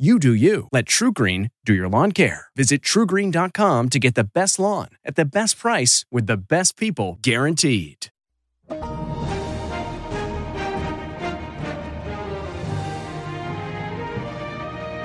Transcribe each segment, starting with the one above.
You do you. Let TruGreen do your lawn care. Visit trugreen.com to get the best lawn at the best price with the best people guaranteed.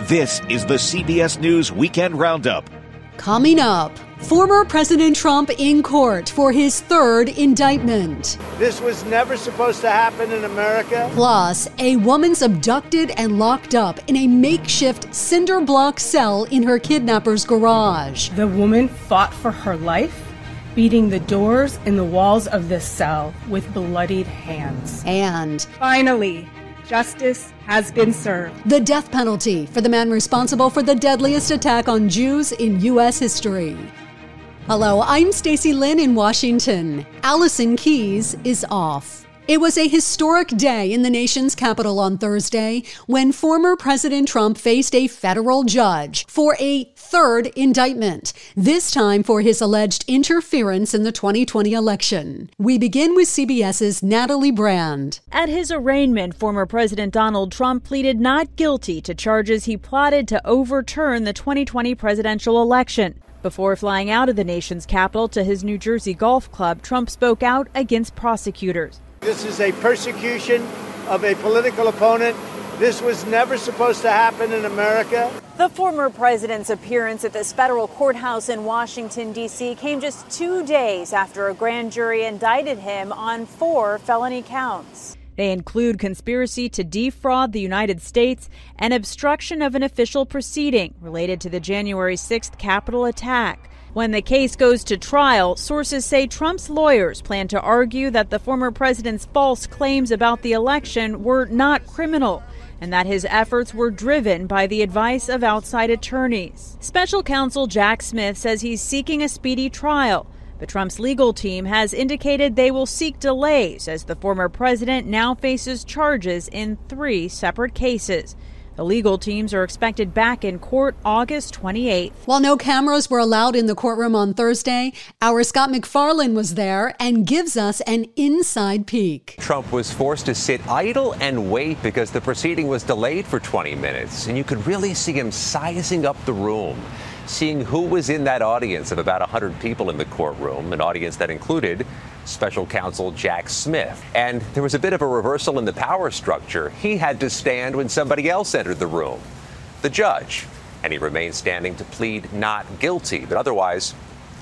This is the CBS News Weekend Roundup. Coming up, former President Trump in court for his third indictment. This was never supposed to happen in America. Plus, a woman's abducted and locked up in a makeshift cinder block cell in her kidnapper's garage. The woman fought for her life, beating the doors and the walls of this cell with bloodied hands. And finally, justice has been served. The death penalty for the man responsible for the deadliest attack on Jews in U.S. history. Hello, I'm Stacy Lyn in Washington. Allison Keyes is off. It was a historic day in the nation's capital on Thursday when former President Trump faced a federal judge for a third indictment, this time for his alleged interference in the 2020 election. We begin with CBS's Natalie Brand. At his arraignment, former President Donald Trump pleaded not guilty to charges he plotted to overturn the 2020 presidential election. Before flying out of the nation's capital to his New Jersey golf club, Trump spoke out against prosecutors. This is a persecution of a political opponent. This was never supposed to happen in America. The former president's appearance at this federal courthouse in Washington, D.C. came just two days after a grand jury indicted him on four felony counts. They include conspiracy to defraud the United States and obstruction of an official proceeding related to the January 6th Capitol attack. When the case goes to trial, sources say Trump's lawyers plan to argue that the former president's false claims about the election were not criminal and that his efforts were driven by the advice of outside attorneys. Special counsel Jack Smith says he's seeking a speedy trial. But Trump's legal team has indicated they will seek delays as the former president now faces charges in three separate cases. The legal teams are expected back in court August 28th. While no cameras were allowed in the courtroom on Thursday, our Scott MacFarlane was there and gives us an inside peek. Trump was forced to sit idle and wait because the proceeding was delayed for 20 minutes, and you could really see him sizing up the room seeing who was in that audience of about 100 people in the courtroom, an audience that included special counsel Jack Smith. And there was a bit of a reversal in the power structure. He had to stand when somebody else entered the room, the judge. And he remained standing to plead not guilty. But otherwise,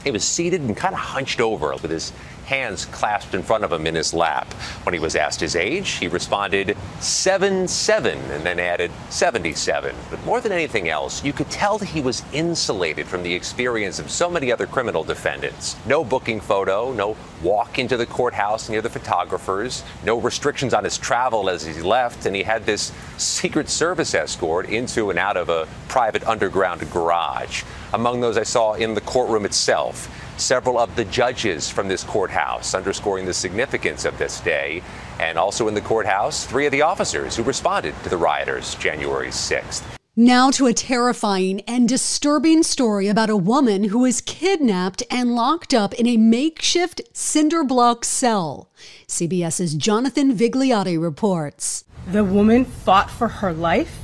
he was seated and kind of hunched over with his hands clasped in front of him in his lap. When he was asked his age, he responded 7 7 and then added 77. But more than anything else, you could tell he was insulated from the experience of so many other criminal defendants. No booking photo, no walk into the courthouse near the photographers, no restrictions on his travel as he left, and he had this Secret Service escort into and out of a private underground garage. Among those I saw in the courtroom itself, several of the judges from this courthouse, underscoring the significance of this day. And also in the courthouse, three of the officers who responded to the rioters January 6th. Now to a terrifying and disturbing story about a woman who was kidnapped and locked up in a makeshift cinder block cell. CBS's Jonathan Vigliotti reports. The woman fought for her life,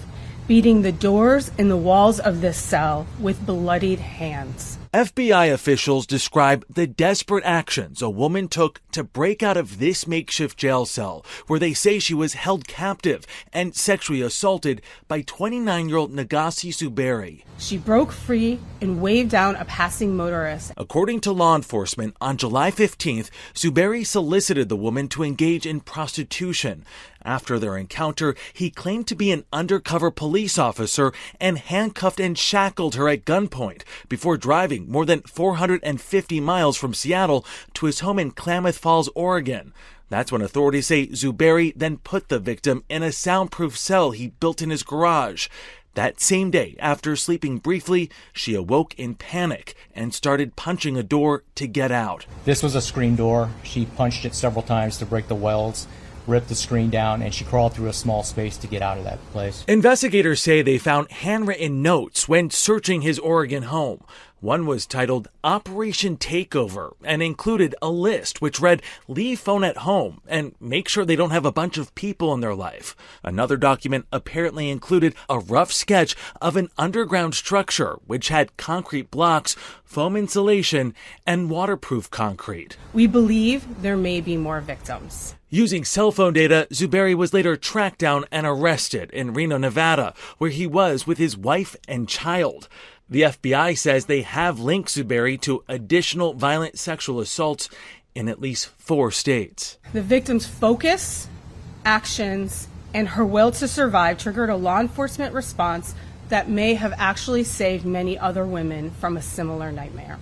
beating the doors and the walls of this cell with bloodied hands. FBI officials describe the desperate actions a woman took to break out of this makeshift jail cell, where they say she was held captive and sexually assaulted by 29 year old Negasi Zuberi. She broke free and waved down a passing motorist. According to law enforcement, on July 15th, Zuberi solicited the woman to engage in prostitution. After their encounter, he claimed to be an undercover police officer and handcuffed and shackled her at gunpoint before driving more than 450 miles from Seattle to his home in Klamath Falls, Oregon. That's when authorities say Zuberi then put the victim in a soundproof cell he built in his garage. That same day, after sleeping briefly, she awoke in panic and started punching a door to get out. This was a screen door. She punched it several times to break the welds ripped the screen down, and she crawled through a small space to get out of that place. Investigators say they found handwritten notes when searching his Oregon home. One was titled Operation Takeover and included a list which read, Leave phone at home and make sure they don't have a bunch of people in their life. Another document apparently included a rough sketch of an underground structure which had concrete blocks, foam insulation, and waterproof concrete. We believe there may be more victims. Using cell phone data, Zuberi was later tracked down and arrested in Reno, Nevada, where he was with his wife and child. The FBI says they have linked Zuberi to additional violent sexual assaults in at least four states. The victim's focus, actions, and her will to survive triggered a law enforcement response that may have actually saved many other women from a similar nightmare.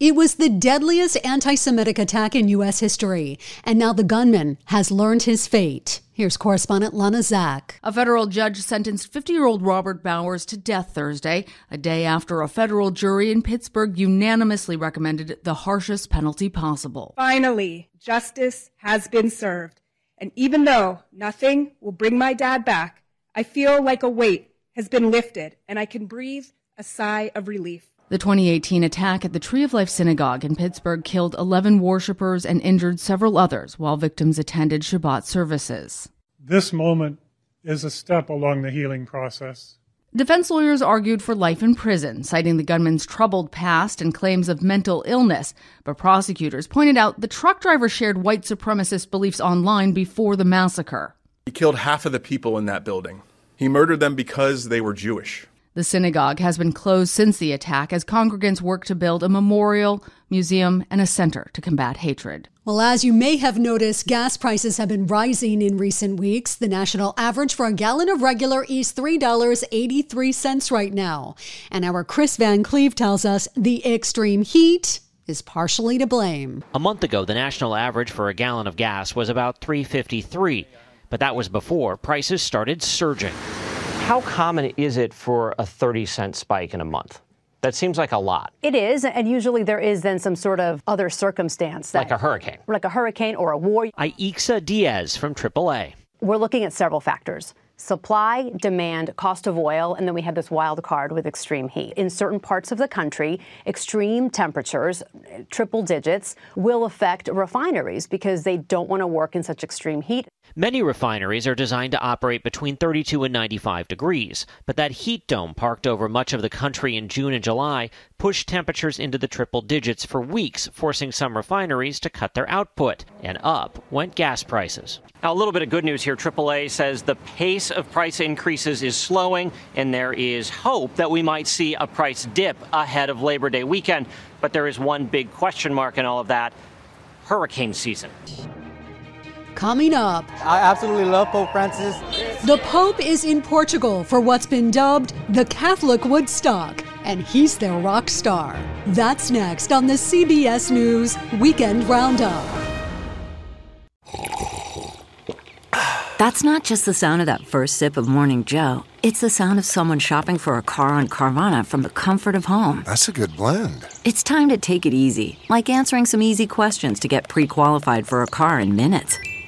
It was the deadliest anti Semitic attack in U.S. history, and now the gunman has learned his fate. Here's correspondent Lana Zak. A federal judge sentenced 50 year old Robert Bowers to death Thursday, a day after a federal jury in Pittsburgh unanimously recommended the harshest penalty possible. Finally, justice has been served. And even though nothing will bring my dad back, I feel like a weight has been lifted and I can breathe a sigh of relief. The 2018 attack at the Tree of Life Synagogue in Pittsburgh killed 11 worshippers and injured several others while victims attended Shabbat services. This moment is a step along the healing process. Defense lawyers argued for life in prison, citing the gunman's troubled past and claims of mental illness. But prosecutors pointed out the truck driver shared white supremacist beliefs online before the massacre. He killed half of the people in that building. He murdered them because they were Jewish. The synagogue has been closed since the attack as congregants work to build a memorial, museum, and a center to combat hatred. Well, as you may have noticed, gas prices have been rising in recent weeks. The national average for a gallon of regular is $3.83 right now. And our Kris Van Cleave tells us the extreme heat is partially to blame. A month ago, the national average for a gallon of gas was about 353, but that was before prices started surging. How common is it for a 30 cent spike in a month? That seems like a lot. It is, and usually there is then some sort of other circumstance. That, like a hurricane. Like a hurricane or a war. Aixa Diaz from AAA. We're looking at several factors supply, demand, cost of oil, and then we had this wild card with extreme heat. In certain parts of the country, extreme temperatures, triple digits, will affect refineries because they don't want to work in such extreme heat. Many refineries are designed to operate between 32 and 95 degrees, but that heat dome parked over much of the country in June and July pushed temperatures into the triple digits for weeks, forcing some refineries to cut their output. And up went gas prices. Now, a little bit of good news here. AAA says the pace of price increases is slowing, and there is hope that we might see a price dip ahead of Labor Day weekend. But there is one big question mark in all of that hurricane season. Coming up, I absolutely love Pope Francis. The Pope is in Portugal for what's been dubbed the Catholic Woodstock, and he's their rock star. That's next on the CBS News Weekend Roundup. That's not just the sound of that first sip of Morning Joe. It's the sound of someone shopping for a car on Carvana from the comfort of home. That's a good blend. It's time to take it easy, like answering some easy questions to get pre qualified for a car in minutes.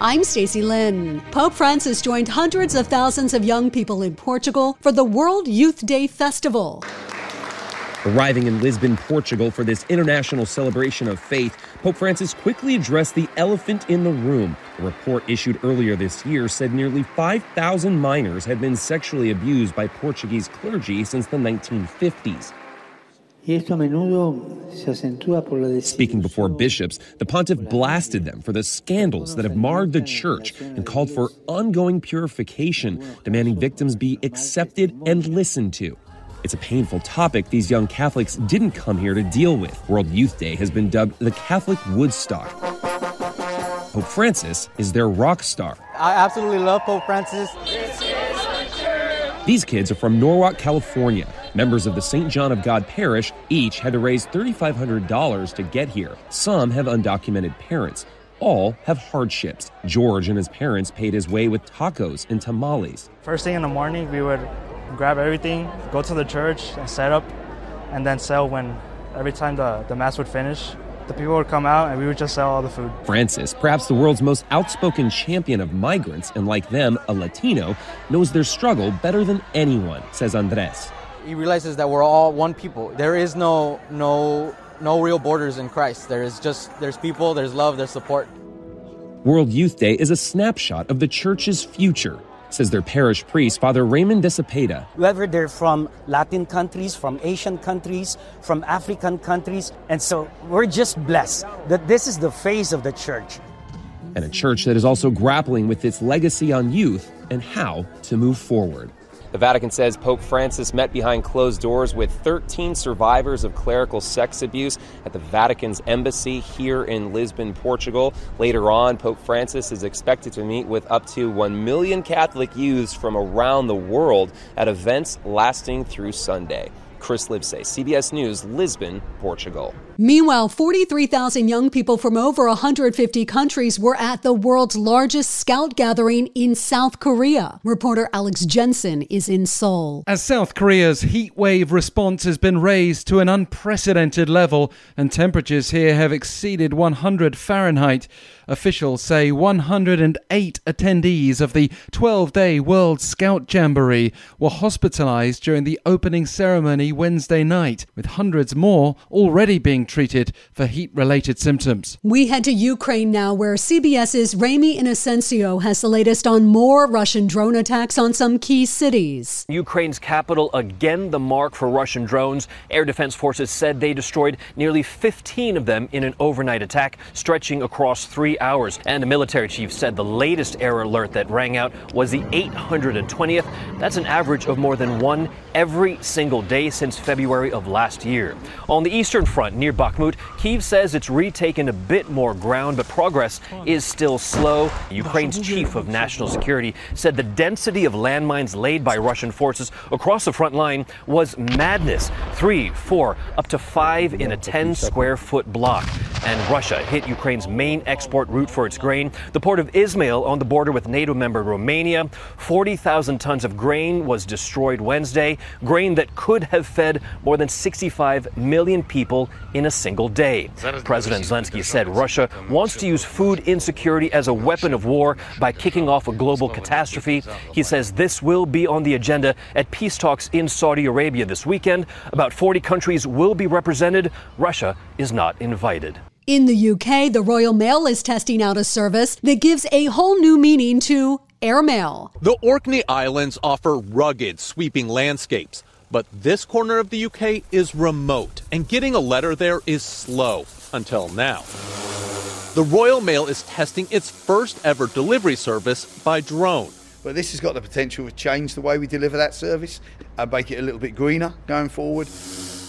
I'm Stacy Lyn. Pope Francis joined hundreds of thousands of young people in Portugal for the World Youth Day Festival. Arriving in Lisbon, Portugal for this international celebration of faith, Pope Francis quickly addressed the elephant in the room. A report issued earlier this year said nearly 5,000 minors had been sexually abused by Portuguese clergy since the 1950s. Speaking before bishops, the pontiff blasted them for the scandals that have marred the church and called for ongoing purification, demanding victims be accepted and listened to. It's a painful topic these young Catholics didn't come here to deal with. World Youth Day has been dubbed the Catholic Woodstock. Pope Francis is their rock star. I absolutely love Pope Francis. These kids are from Norwalk, California. Members of the St. John of God parish each had to raise $3,500 to get here. Some have undocumented parents. All have hardships. George and his parents paid his way with tacos and tamales. First thing in the morning, we would grab everything, go to the church and set up, and then sell when every time the, the mass would finish. The people would come out and we would just sell all the food. Francis, perhaps the world's most outspoken champion of migrants, and like them, a Latino, knows their struggle better than anyone, says Andres. He realizes that we're all one people. There is no no no real borders in Christ. There is just there's people, there's love, there's support. World Youth Day is a snapshot of the church's future, says their parish priest, Father Raymond de Cepeda. Whether they're from Latin countries, from Asian countries, from African countries. And so we're just blessed that this is the face of the church. And a church that is also grappling with its legacy on youth and how to move forward. The Vatican says Pope Francis met behind closed doors with 13 survivors of clerical sex abuse at the Vatican's embassy here in Lisbon, Portugal. Later on, Pope Francis is expected to meet with up to 1 million Catholic youths from around the world at events lasting through Sunday. Chris Livesay, CBS News, Lisbon, Portugal. Meanwhile, 43,000 young people from over 150 countries were at the world's largest scout gathering in South Korea. Reporter Alex Jensen is in Seoul. As South Korea's heat wave response has been raised to an unprecedented level and temperatures here have exceeded 100 Fahrenheit, officials say 108 attendees of the 12 day World Scout Jamboree were hospitalized during the opening ceremony Wednesday night, with hundreds more already being treated for heat related symptoms. We head to Ukraine now, where CBS's Ramy Inocencio has the latest on more Russian drone attacks on some key cities. Ukraine's capital again the mark for Russian drones. Air Defense Forces said they destroyed nearly 15 of them in an overnight attack stretching across three hours. And the military chief said the latest air alert that rang out was the 820th. That's an average of more than one every single day since February of last year. On the eastern front near Bakhmut, Kiev says it's retaken a bit more ground, but progress is still slow. Ukraine's chief of national security said the density of landmines laid by Russian forces across the front line was madness. Three, four, up to five in a 10 square foot block. And Russia hit Ukraine's main export route for its grain, the port of Ismail on the border with NATO member Romania. 40,000 tons of grain was destroyed Wednesday, grain that could have fed more than 65 million people in a single day. President Zelensky said Russia wants to use food insecurity as a weapon of war by kicking off a global catastrophe. He says this will be on the agenda at peace talks in Saudi Arabia this weekend. About 40 countries will be represented. Russia is not invited. In the UK, the Royal Mail is testing out a service that gives a whole new meaning to airmail. The Orkney Islands offer rugged, sweeping landscapes, but this corner of the UK is remote, and getting a letter there is slow until now. The Royal Mail is testing its first ever delivery service by drone. But this has got the potential to change the way we deliver that service and make it a little bit greener going forward.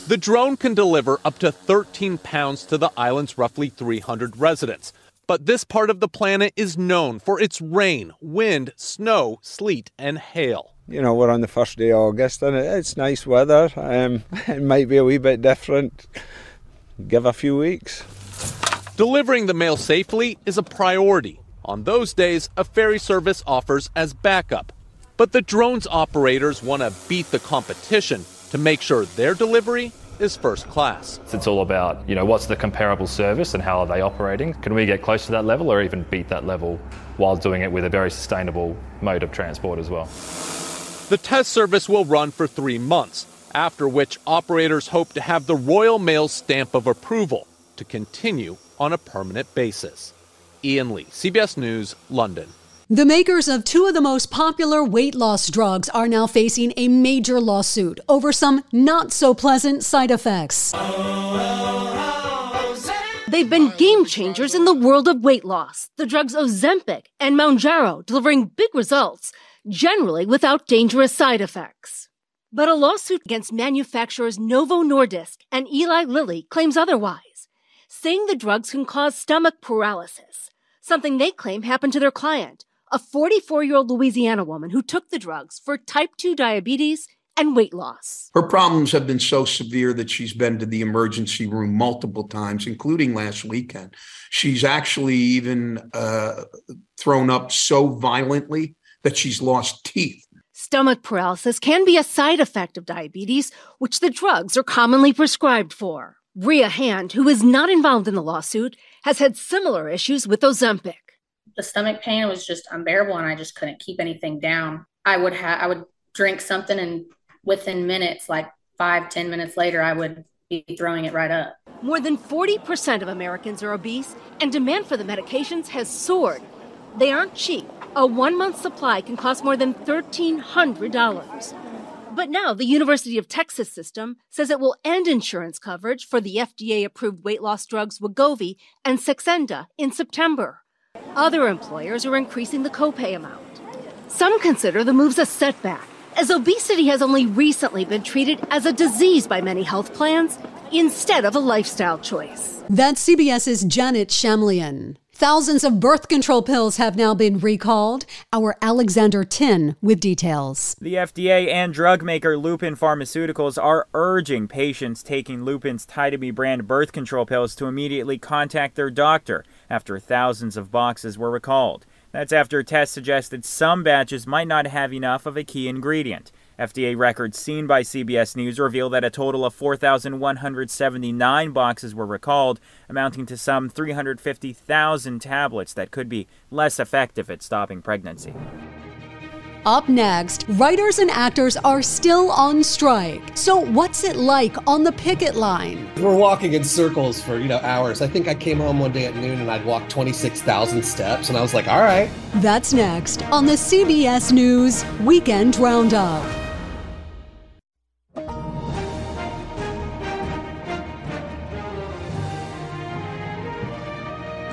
The drone can deliver up to 13 pounds to the island's roughly 300 residents. But this part of the planet is known for its rain, wind, snow, sleet, and hail. You know, we're on the first day of August and it's nice weather. Um, it might be a wee bit different. Give a few weeks. Delivering the mail safely is a priority. On those days, a ferry service offers as backup. But the drone's operators want to beat the competition to make sure their delivery is first class. It's all about, you know, what's the comparable service and how are they operating? Can we get close to that level or even beat that level while doing it with a very sustainable mode of transport as well? The test service will run for three months, after which operators hope to have the Royal Mail stamp of approval to continue on a permanent basis. Ian Lee, CBS News, London. The makers of two of the most popular weight loss drugs are now facing a major lawsuit over some not so pleasant side effects. They've been game changers in the world of weight loss. The drugs Ozempic and Mounjaro delivering big results, generally without dangerous side effects. But a lawsuit against manufacturers Novo Nordisk and Eli Lilly claims otherwise, saying the drugs can cause stomach paralysis, something they claim happened to their client, a 44 year old Louisiana woman who took the drugs for type 2 diabetes and weight loss. Her problems have been so severe that she's been to the emergency room multiple times, including last weekend. She's actually even uh, thrown up so violently that she's lost teeth. Stomach paralysis can be a side effect of diabetes, which the drugs are commonly prescribed for. Rhea Hand, who is not involved in the lawsuit, has had similar issues with Ozempic. The stomach pain was just unbearable and I just couldn't keep anything down. I would have I would drink something and within minutes, like five, ten minutes later, I would be throwing it right up. More than 40% of Americans are obese, and demand for the medications has soared. They aren't cheap. A one month supply can cost more than $1,300. But now the University of Texas system says it will end insurance coverage for the FDA approved weight loss drugs Wegovy and Saxenda in September. Other employers are increasing the copay amount. Some consider the moves a setback as obesity has only recently been treated as a disease by many health plans instead of a lifestyle choice. That's CBS's Janet Shamlian. Thousands of birth control pills have now been recalled. Our Alexander Tin with details. The FDA and drug maker Lupin Pharmaceuticals are urging patients taking Lupin's Tide brand birth control pills to immediately contact their doctor after thousands of boxes were recalled. That's after tests suggested some batches might not have enough of a key ingredient. FDA records seen by CBS News reveal that a total of 4,179 boxes were recalled, amounting to some 350,000 tablets that could be less effective at stopping pregnancy. Up next, writers and actors are still on strike. So, what's it like on the picket line? We're walking in circles for, you know, hours. I think I came home one day at noon and I'd walked 26,000 steps and I was like, "All right." That's next on the CBS News Weekend Roundup.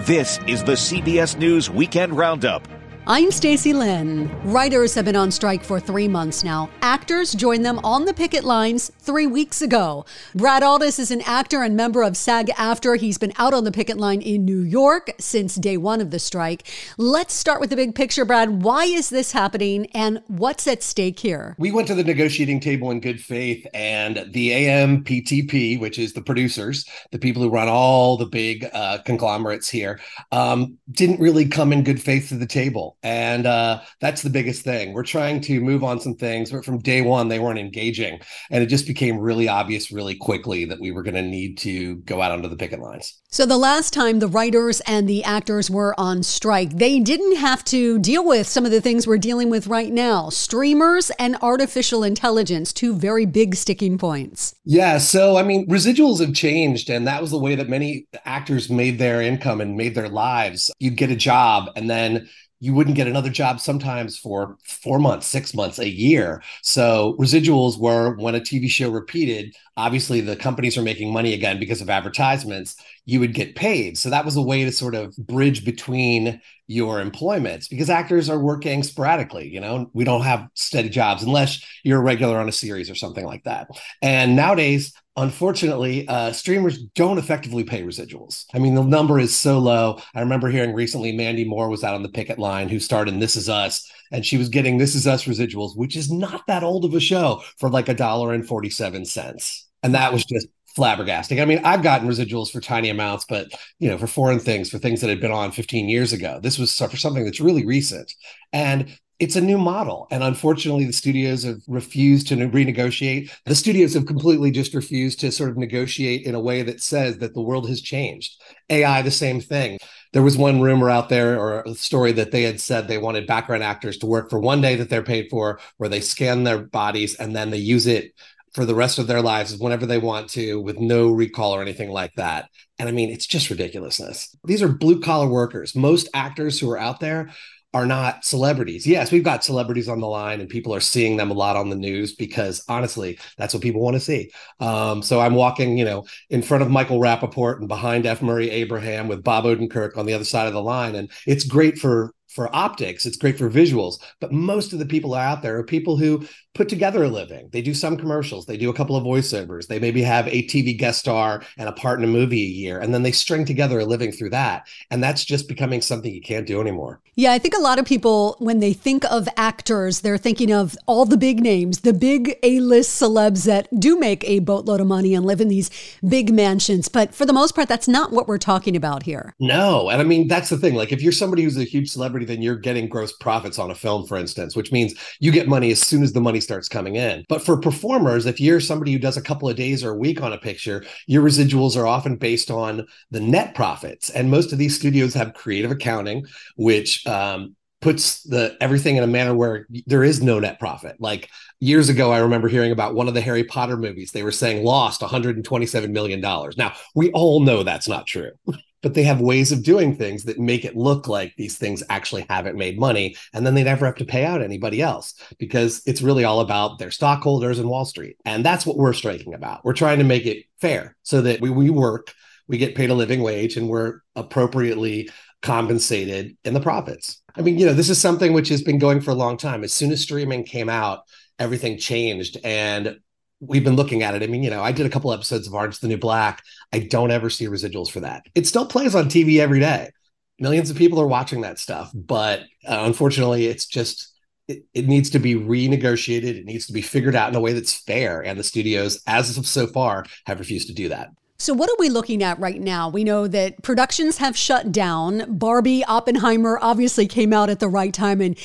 This is the CBS News Weekend Roundup I'm Stacy Lyn. Writers have been on strike for three months now. Actors joined them on the picket lines three weeks ago. Brad Aldis is an actor and member of SAG-AFTRA. He's been out on the picket line in New York since day one of the strike. Let's start with the big picture, Brad. Why is this happening and what's at stake here? We went to the negotiating table in good faith, and the AMPTP, which is the producers, the people who run all the big uh, conglomerates here, um, didn't really come in good faith to the table. And uh, that's the biggest thing. We're trying to move on some things, but from day one, they weren't engaging. And it just became really obvious really quickly that we were going to need to go out onto the picket lines. So, the last time the writers and the actors were on strike, they didn't have to deal with some of the things we're dealing with right now streamers and artificial intelligence, two very big sticking points. Yeah. So, I mean, residuals have changed, and that was the way that many actors made their income and made their lives. You'd get a job, and then you wouldn't get another job sometimes for four months, six months, a year. So residuals were when a TV show repeated, obviously the companies are making money again because of advertisements, you would get paid. So that was a way to sort of bridge between your employments because actors are working sporadically. You know, we don't have steady jobs unless you're a regular on a series or something like that. And nowadays, unfortunately, uh, streamers don't effectively pay residuals. I mean, the number is so low. I remember hearing recently Mandy Moore was out on the picket line who starred in This Is Us, and she was getting This Is Us residuals, which is not that old of a show, for like a dollar and 47 cents. And that was just flabbergasting. I mean, I've gotten residuals for tiny amounts, but you know, for foreign things, for things that had been on 15 years ago. This was for something that's really recent. And it's a new model. And unfortunately, the studios have refused to renegotiate. The studios have completely just refused to sort of negotiate in a way that says that the world has changed. AI, the same thing. There was one rumor out there or a story that they had said they wanted background actors to work for one day that they're paid for, where they scan their bodies and then they use it for the rest of their lives whenever they want to with no recall or anything like that. And I mean, it's just ridiculousness. These are blue collar workers. Most actors who are out there are not celebrities. Yes, we've got celebrities on the line and people are seeing them a lot on the news because honestly, that's what people want to see. Um, so I'm walking, you know, in front of Michael Rapaport and behind F. Murray Abraham with Bob Odenkirk on the other side of the line. And it's great for for optics it's great for visuals but most of the people out there are people who put together a living. They do some commercials. They do a couple of voiceovers. They maybe have a tv guest star and a part in a movie a year and then they string together a living through that and that's just becoming something you can't do anymore. Yeah i think a lot of people when they think of actors they're thinking of all the big names the big a-list celebs that do make a boatload of money and live in these big mansions. But for the most part that's not what we're talking about here. No and i mean that's the thing. Like if you're somebody who's a huge celebrity then you're getting gross profits on a film, for instance, which means you get money as soon as the money starts coming in. But for performers, if you're somebody who does a couple of days or a week on a picture, your residuals are often based on the net profits. And most of these studios have creative accounting, which um, puts the everything in a manner where there is no net profit. Like years ago, I remember hearing about one of the Harry Potter movies. They were saying lost 127 million dollars. Now we all know that's not true. but they have ways of doing things that make it look like these things actually haven't made money and then they never have to pay out anybody else because it's really all about their stockholders and wall street and that's what we're striking about. We're trying to make it fair so that we, we work we get paid a living wage and we're appropriately compensated in the profits. I mean you know this is something which has been going for a long time. As soon as streaming came out everything changed and we've been looking at it. I mean, you know, I did a couple episodes of Orange the New Black. I don't ever see residuals for that. It still plays on TV every day. Millions of people are watching that stuff, but uh, unfortunately, it's just it, it needs to be renegotiated. It needs to be figured out in a way that's fair. And the studios, as of so far, have refused to do that. So, what are we looking at right now? We know that productions have shut down. Barbie Oppenheimer obviously came out at the right time and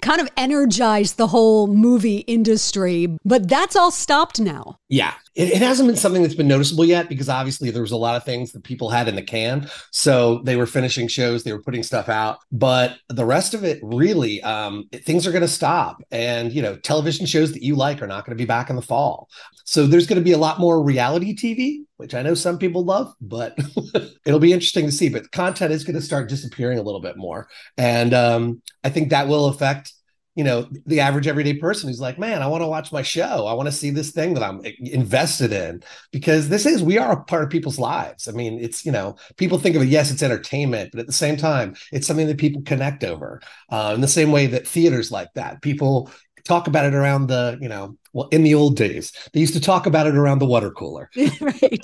kind of energized the whole movie industry, but that's all stopped now. Yeah. It, it, hasn't been something that's been noticeable yet because obviously there was a lot of things that people had in the can. So they were finishing shows, they were putting stuff out, but the rest of it really, um, things are going to stop. And, you know, television shows that you like are not going to be back in the fall. So there's going to be a lot more reality TV, which I know some people love, but it'll be interesting to see. But content is going to start disappearing a little bit more. And um, I think that will affect you know the average everyday person who's like man i want to watch my show. I want to see this thing that i'm invested in. Because this is we are a part of people's lives. I mean it's you know people think of it yes it's entertainment but at the same time it's something that people connect over. Uh, in the same way that theaters like that. People talk about it around the you know well in the old days they used to talk about it around the water cooler. Right.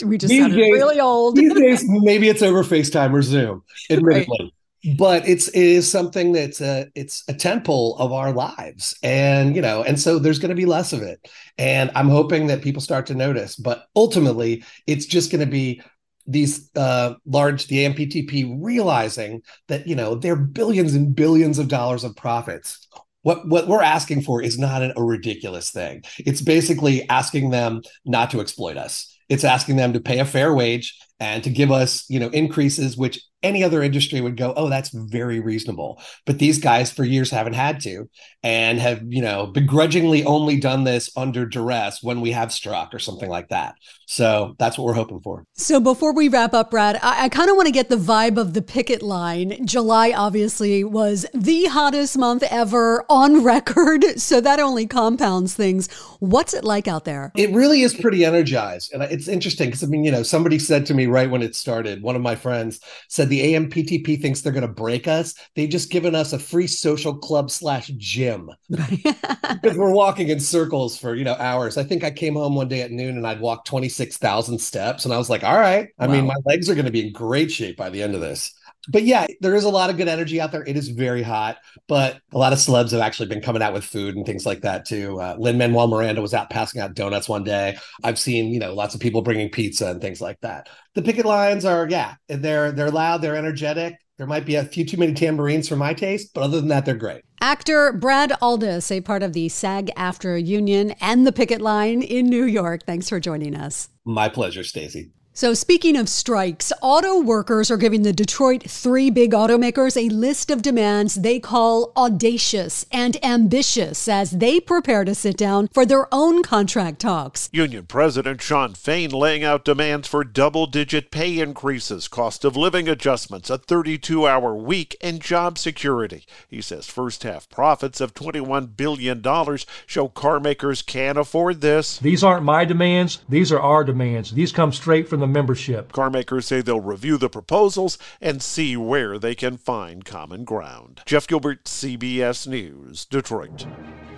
We just sounded days, really old. these days maybe it's over facetime or zoom. Admittedly. Right but it's it is something that's a it's a temple of our lives. And you know and so there's going to be less of it. And i'm hoping that people start to notice but ultimately it's just going to be these uh, large the AMPTP realizing that you know they're billions and billions of dollars of profits. What what we're asking for is not an, a ridiculous thing. It's basically asking them not to exploit us. It's asking them to pay a fair wage and to give us you know increases which any other industry would go, oh, that's very reasonable. But these guys for years haven't had to and have, you know, begrudgingly only done this under duress when we have struck or something like that. So that's what we're hoping for. So before we wrap up, Brad, I, I kind of want to get the vibe of the picket line. July obviously was the hottest month ever on record. So that only compounds things. What's it like out there? It really is pretty energized. And it's interesting because, I mean, you know, somebody said to me right when it started, one of my friends said the AMPTP thinks they're going to break us. They've just given us a free social club slash gym because we're walking in circles for, you know, hours. I think I came home one day at noon and I'd walk 26,000 steps. And I was like, all right. I wow. mean, my legs are going to be in great shape by the end of this but yeah, there is a lot of good energy out there. It is very hot, but a lot of celebs have actually been coming out with food and things like that too. Uh, Lin Manuel Miranda was out passing out donuts one day. I've seen you know lots of people bringing pizza and things like that. The picket lines are yeah, they're they're loud, they're energetic. There might be a few too many tambourines for my taste, but other than that, they're great. Actor Brad Aldis, a part of the SAG-AFTRA union and the picket line in New York. Thanks for joining us. My pleasure, Stacy. So, speaking of strikes, auto workers are giving the Detroit three big automakers a list of demands they call audacious and ambitious as they prepare to sit down for their own contract talks. Union President Shawn Fain laying out demands for double digit pay increases, cost of living adjustments, a 32 hour week, and job security. He says first half profits of $21 billion show carmakers can't afford this. These aren't my demands, these are our demands. These come straight from the membership. Carmakers say they'll review the proposals and see where they can find common ground. Jeff Gilbert, CBS News, Detroit.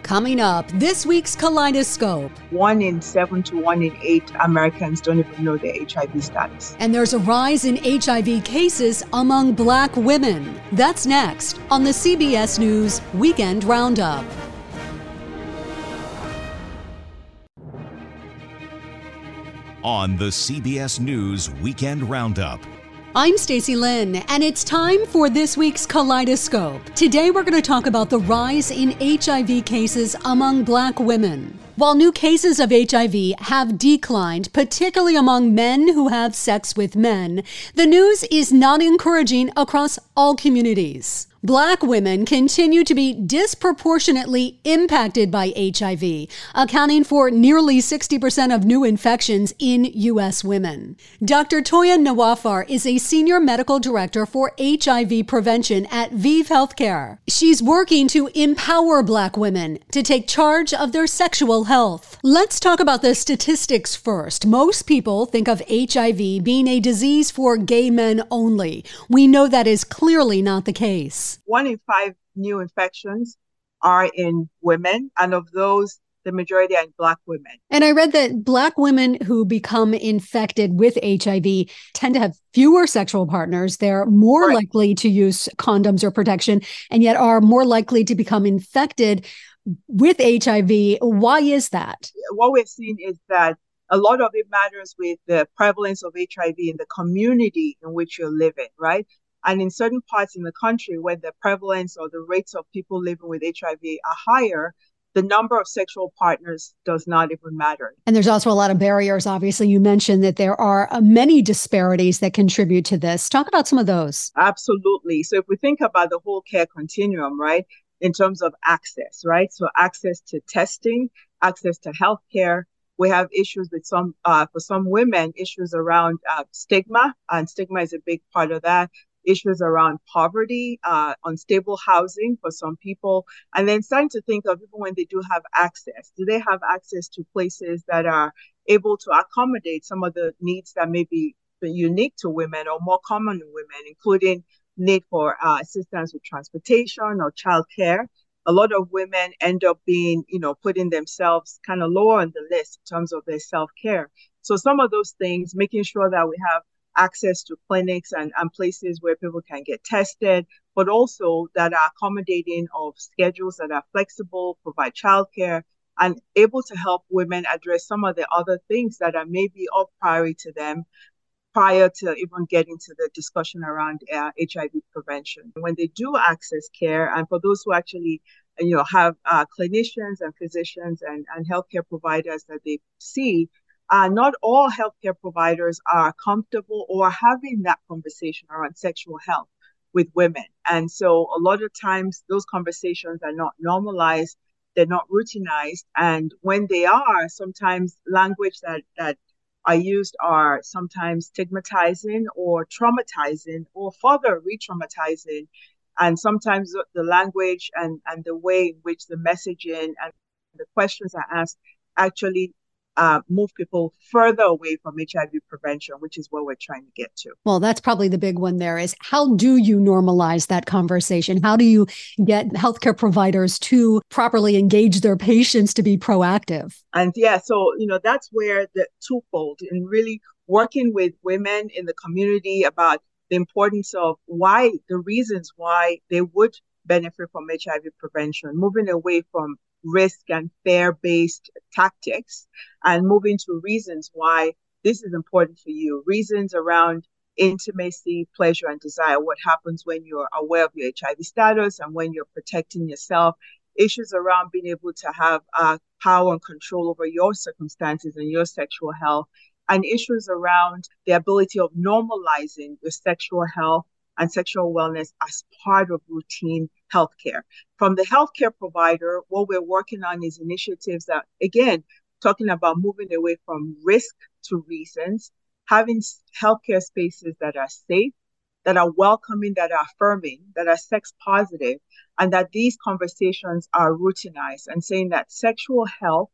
Coming up, this week's Kaleidoscope. One in seven to one in eight Americans don't even know their HIV status. And there's a rise in HIV cases among black women. That's next on the CBS News Weekend Roundup. On the CBS News Weekend Roundup. I'm Stacy Lyn, and it's time for this week's Kaleidoscope. Today, we're going to talk about the rise in HIV cases among black women. While new cases of HIV have declined, particularly among men who have sex with men, the news is not encouraging across all communities. Black women continue to be disproportionately impacted by HIV, accounting for nearly 60% of new infections in U.S. women. Dr. Toyin Nwafor is a senior medical director for HIV prevention at ViiV Healthcare. She's working to empower Black women to take charge of their sexual health. Let's talk about the statistics first. Most people think of HIV being a disease for gay men only. We know that is clearly not the case. One in five new infections are in women, and of those, the majority are in Black women. And I read that Black women who become infected with HIV tend to have fewer sexual partners. They're more right. likely to use condoms or protection, and yet are more likely to become infected with HIV. Why is that? What we're seeing is that a lot of it matters with the prevalence of HIV in the community in which you're living, right? And in certain parts in the country where the prevalence or the rates of people living with HIV are higher, the number of sexual partners does not even matter. And there's also a lot of barriers. Obviously, you mentioned that there are uh, many disparities that contribute to this. Talk about some of those. Absolutely. So, if we think about the whole care continuum, right, in terms of access, right? So, access to testing, access to healthcare. We have issues with some, uh, for some women, issues around uh, stigma, and stigma is a big part of that issues around poverty, uh, unstable housing for some people, and then starting to think of even when they do have access, do they have access to places that are able to accommodate some of the needs that may be unique to women or more common in women, including need for uh, assistance with transportation or childcare. A lot of women end up being, you know, putting themselves kind of lower on the list in terms of their self care. So some of those things, making sure that we have access to clinics and, and places where people can get tested, but also that are accommodating of schedules that are flexible, provide childcare, and able to help women address some of the other things that are maybe of priority to them prior to even getting to the discussion around uh, HIV prevention. When they do access care, and for those who actually you know have uh, clinicians and physicians and, and healthcare providers that they see uh, not all healthcare providers are comfortable or having that conversation around sexual health with women. And so a lot of times those conversations are not normalized, they're not routinized. And when they are, sometimes language that, that are used are sometimes stigmatizing or traumatizing or further re traumatizing. And sometimes the language and, and the way in which the messaging and the questions are asked actually uh, move people further away from HIV prevention, which is what we're trying to get to. Well, that's probably the big one there is how do you normalize that conversation? How do you get healthcare providers to properly engage their patients to be proactive? And yeah, so, you know, that's where the twofold and really working with women in the community about the importance of why the reasons why they would benefit from HIV prevention, moving away from risk and fair based tactics and moving to reasons why this is important for you, reasons around intimacy, pleasure, and desire. What happens when you're aware of your HIV status and when you're protecting yourself, issues around being able to have uh, power and control over your circumstances and your sexual health. and issues around the ability of normalizing your sexual health and sexual wellness as part of routine healthcare. From the healthcare provider, what we're working on is initiatives that, again, talking about moving away from risk to reasons, having healthcare spaces that are safe, that are welcoming, that are affirming, that are sex positive, and that these conversations are routinized and saying that sexual health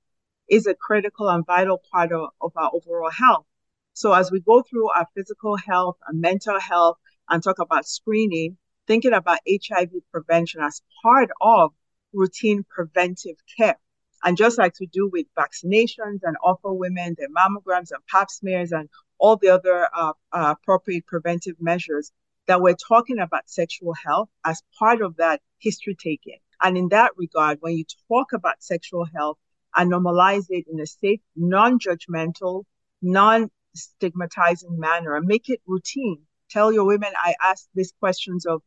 is a critical and vital part of, of our overall health. So as we go through our physical health and mental health and talk about screening, thinking about HIV prevention as part of routine preventive care. And just like to do with vaccinations and offer women their mammograms and pap smears and all the other uh, uh, appropriate preventive measures, that we're talking about sexual health as part of that history taking. And in that regard, when you talk about sexual health and normalize it in a safe, non judgmental, non stigmatizing manner and make it routine, tell your women, I ask these questions of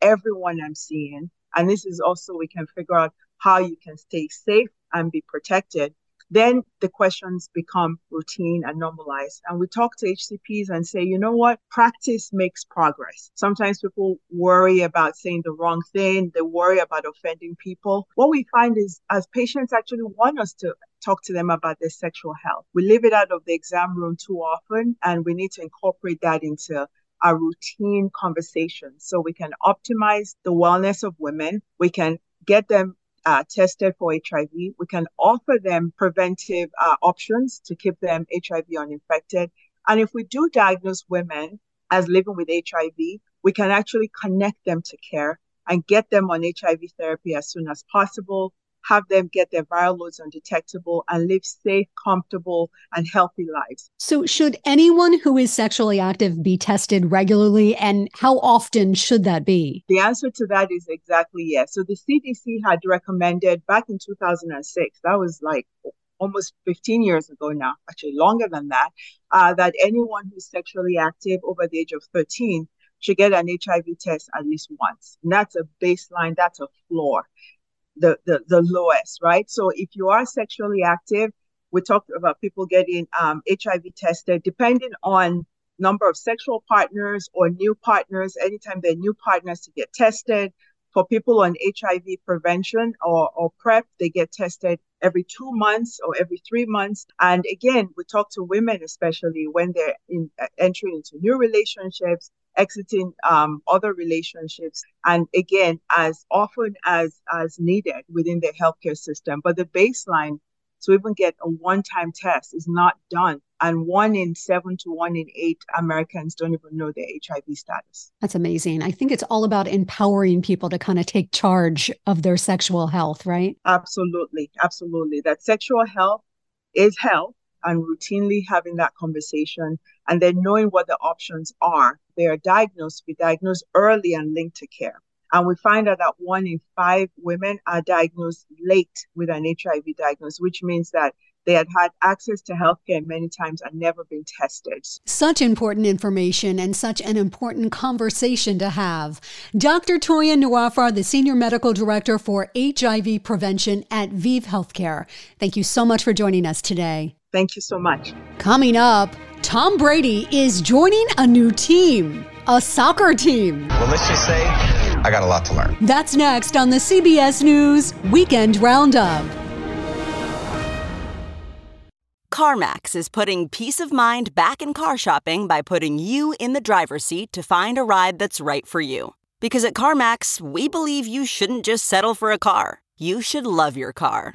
everyone I'm seeing. And this is also, we can figure out how you can stay safe and be protected then the questions become routine and normalized. And we talk to HCPs and say, you know what? Practice makes progress. Sometimes people worry about saying the wrong thing, they worry about offending people. What we find is as patients actually want us to talk to them about their sexual health, we leave it out of the exam room too often, and we need to incorporate that into our routine conversations so we can optimize the wellness of women. We can get them uh, tested for HIV. We can offer them preventive uh, options to keep them HIV uninfected. And if we do diagnose women as living with HIV, we can actually connect them to care and get them on HIV therapy as soon as possible have them get their viral loads undetectable and live safe, comfortable, and healthy lives. So, should anyone who is sexually active be tested regularly, and how often should that be? The answer to that is exactly yes. So, the CDC had recommended back in 2006, that was like almost 15 years ago now, actually longer than that, uh, that anyone who's sexually active over the age of 13 should get an HIV test at least once. And that's a baseline, that's a floor the, the, the lowest, right? So if you are sexually active, we talked about people getting um, HIV tested, depending on number of sexual partners or new partners. Anytime they're new partners to get tested. For people on HIV prevention or, or PrEP, they get tested every two months or every three months. And again, we talk to women, especially when they're in, uh, entering into new relationships, exiting um, other relationships and again as often as as needed within the healthcare system. But the baseline to even get a one-time test is not done and one in seven to one in eight americans don't even know their hiv status. That's amazing. I think it's all about empowering people to kind of take charge of their sexual health right? Absolutely absolutely. That sexual health is health and routinely having that conversation and then knowing what the options are. They are diagnosed, be diagnosed early and linked to care. And we find out that one in five women are diagnosed late with an HIV diagnosis, which means that they had had access to healthcare many times and never been tested. Such important information and such an important conversation to have. Dr. Toyin Nwafor, the Senior Medical Director for HIV Prevention at ViiV Healthcare. Thank you so much for joining us today. Thank you so much. Coming up, Tom Brady is joining a new team, a soccer team. Well, let's just say I got a lot to learn. That's next on the CBS News Weekend Roundup. CarMax is putting peace of mind back in car shopping by putting you in the driver's seat to find a ride that's right for you. Because at CarMax, we believe you shouldn't just settle for a car, you should love your car.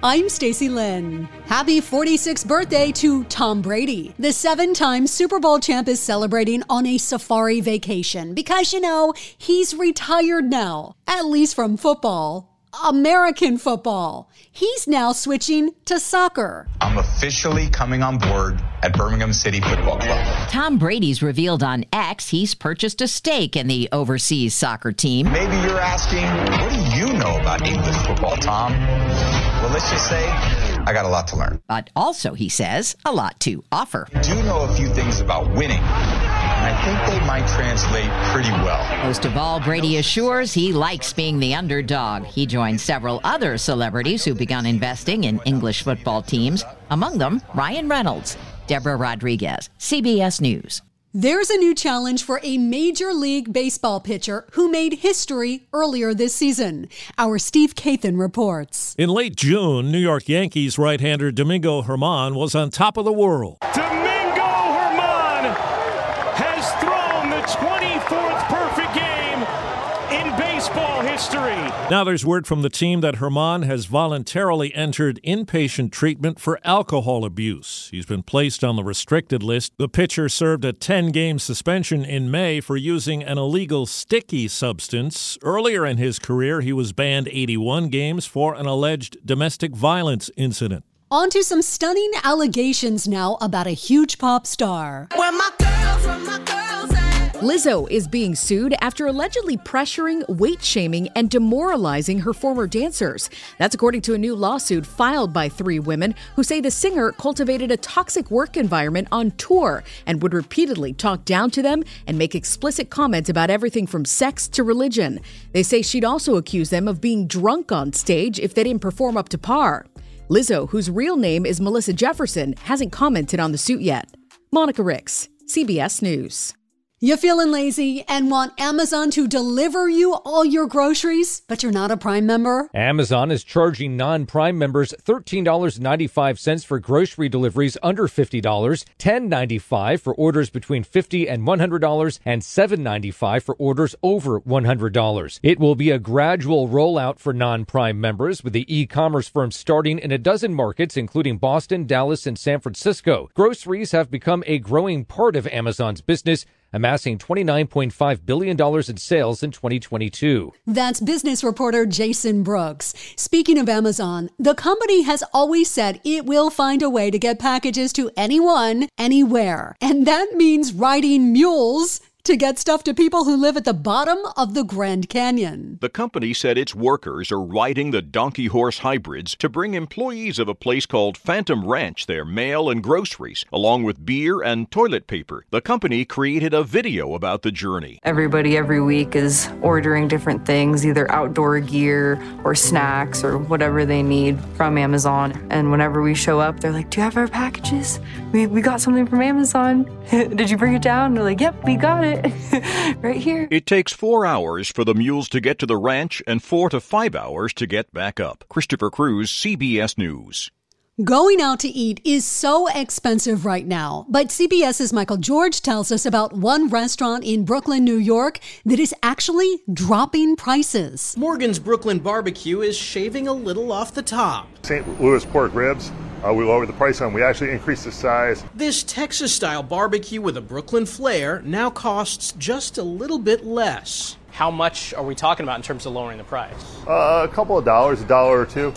I'm Stacy Lyn. Happy 46th birthday to Tom Brady. The seven time Super Bowl champ is celebrating on a safari vacation because, you know, he's retired now, at least from football. American football. He's now switching to soccer. I'm officially coming on board at Birmingham City Football Club. Tom Brady's revealed on X he's purchased a stake in the overseas soccer team. Maybe you're asking, what do you know about English football, Tom? Well, let's just say I got a lot to learn. But also, he says, a lot to offer. I Do know a few things about winning. And I think they might translate pretty well. Most of all, Brady assures he likes being the underdog. He joined several other celebrities who begun investing in English football teams, among them Ryan Reynolds. Deborah Rodriguez, CBS News. There's a new challenge for a Major League Baseball pitcher who made history earlier this season. Our Steve Kathan reports. In late June, New York Yankees right hander Domingo Germán was on top of the world. Domingo Now there's word from the team that Germán has voluntarily entered inpatient treatment for alcohol abuse. He's been placed on the restricted list. The pitcher served a 10 game suspension in May for using an illegal sticky substance. Earlier in his career, he was banned 81 games for an alleged domestic violence incident. On to some stunning allegations now about a huge pop star. Lizzo is being sued after allegedly pressuring, weight shaming, and demoralizing her former dancers. That's according to a new lawsuit filed by three women who say the singer cultivated a toxic work environment on tour and would repeatedly talk down to them and make explicit comments about everything from sex to religion. They say she'd also accuse them of being drunk on stage if they didn't perform up to par. Lizzo, whose real name is Melissa Jefferson, hasn't commented on the suit yet. Monica Ricks, CBS News. You feeling lazy and want Amazon to deliver you all your groceries, but you're not a Prime member? Amazon is charging non-Prime members $13.95 for grocery deliveries under $50, $10.95 for orders between $50 and $100, and $7.95 for orders over $100. It will be a gradual rollout for non-Prime members, with the e-commerce firm starting in a dozen markets, including Boston, Dallas, and San Francisco. Groceries have become a growing part of Amazon's business amassing $29.5 billion in sales in 2022. That's business reporter Jason Brooks. Speaking of Amazon, the company has always said it will find a way to get packages to anyone, anywhere. And that means riding mules to get stuff to people who live at the bottom of the Grand Canyon. The company said its workers are riding the donkey horse hybrids to bring employees of a place called Phantom Ranch their mail and groceries, along with beer and toilet paper. The company created a video about the journey. Everybody every week is ordering different things, either outdoor gear or snacks or whatever they need from Amazon. And whenever we show up, they're like, Do you have our packages? We, we got something from Amazon. Did you bring it down? And they're like, Yep, we got it. right here. It takes four hours for the mules to get to the ranch and four to five hours to get back up. Christopher Cruz, CBS News. Going out to eat is so expensive right now, but CBS's Michael George tells us about one restaurant in Brooklyn, New York that is actually dropping prices. Morgan's Brooklyn Barbecue is shaving a little off the top. St. Louis pork ribs, uh, we lowered the price on. We actually increased the size. This Texas style barbecue with a Brooklyn flair now costs just a little bit less. How much are we talking about in terms of lowering the price? Uh, a couple of dollars, a dollar or two.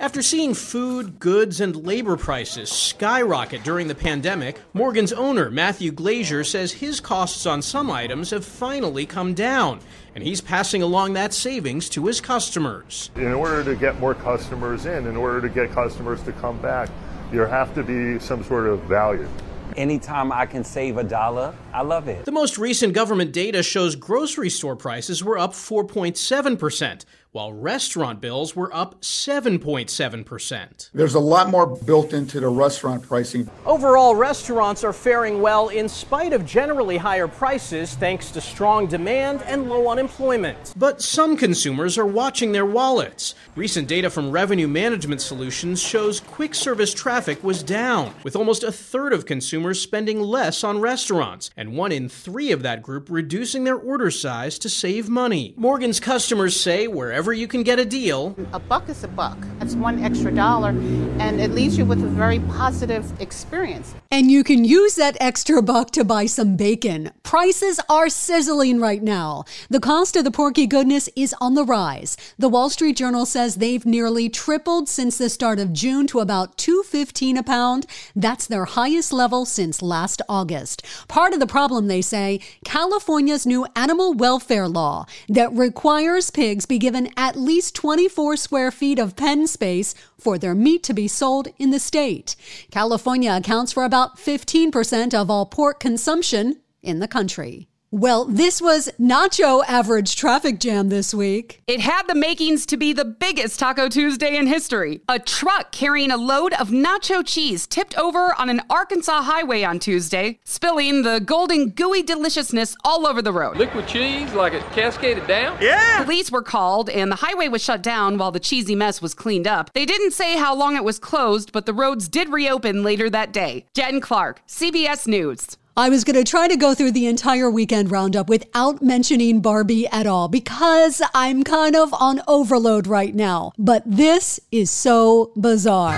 After seeing food, goods, and labor prices skyrocket during the pandemic, Morgan's owner, Matthew Glazier, says his costs on some items have finally come down, and he's passing along that savings to his customers. In order to get more customers in, in order to get customers to come back, there have to be some sort of value. Anytime I can save a dollar, I love it. The most recent government data shows grocery store prices were up 4.7%, while restaurant bills were up 7.7%. There's a lot more built into the restaurant pricing. Overall, restaurants are faring well in spite of generally higher prices thanks to strong demand and low unemployment. But some consumers are watching their wallets. Recent data from Revenue Management Solutions shows quick service traffic was down, with almost a third of consumers spending less on restaurants, and one in three of that group reducing their order size to save money. Morgan's customers say wherever wherever you can get a deal. A buck is a buck. That's one extra dollar, and it leaves you with a very positive experience. And you can use that extra buck to buy some bacon. Prices are sizzling right now. The cost of the porky goodness is on the rise. The Wall Street Journal says they've nearly tripled since the start of June to about 215 a pound. That's their highest level since last August. Part of the problem, they say, California's new animal welfare law that requires pigs be given at least 24 square feet of pen space for their meat to be sold in the state. California accounts for about 15% of all pork consumption in the country. Well, this was Nacho Average traffic jam this week. It had the makings to be the biggest Taco Tuesday in history. A truck carrying a load of nacho cheese tipped over on an Arkansas highway on Tuesday, spilling the golden gooey deliciousness all over the road. Liquid cheese like it cascaded down? Yeah! Police were called and the highway was shut down while the cheesy mess was cleaned up. They didn't say how long it was closed, but the roads did reopen later that day. Jen Clark, CBS News. I was going to try to go through the entire weekend roundup without mentioning Barbie at all because I'm kind of on overload right now. But this is so bizarre.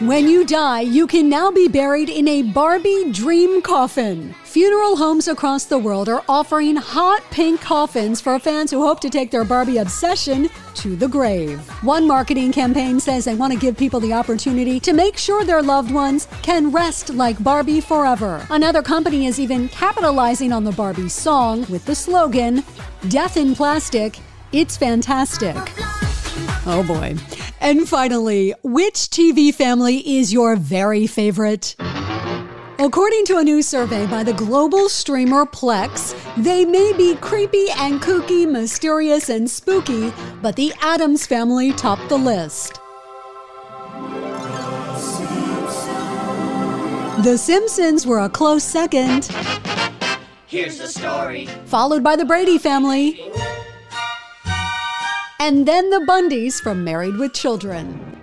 When you die, you can now be buried in a Barbie dream coffin. Funeral homes across the world are offering hot pink coffins for fans who hope to take their Barbie obsession to the grave. One marketing campaign says they want to give people the opportunity to make sure their loved ones can rest like Barbie forever. Another company is even capitalizing on the Barbie song with the slogan Death in Plastic, It's Fantastic. Oh boy. And finally, which TV family is your very favorite? According to a new survey by the global streamer Plex, they may be creepy and kooky, mysterious and spooky, but the Addams family topped the list. The Simpsons were a close second. Here's the story. Followed by the Brady family. And then the Bundys from Married with Children.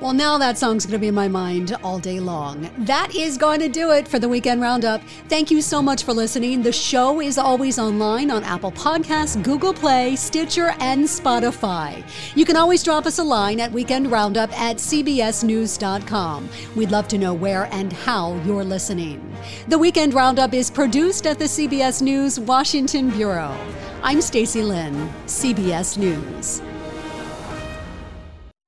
Well, now that song's going to be in my mind all day long. That is going to do it for the Weekend Roundup. Thank you so much for listening. The show is always online on Apple Podcasts, Google Play, Stitcher, and Spotify. You can always drop us a line at Weekend Roundup at cbsnews.com. We'd love to know where and how you're listening. The Weekend Roundup is produced at the CBS News Washington Bureau. I'm Stacy Lyn, CBS News.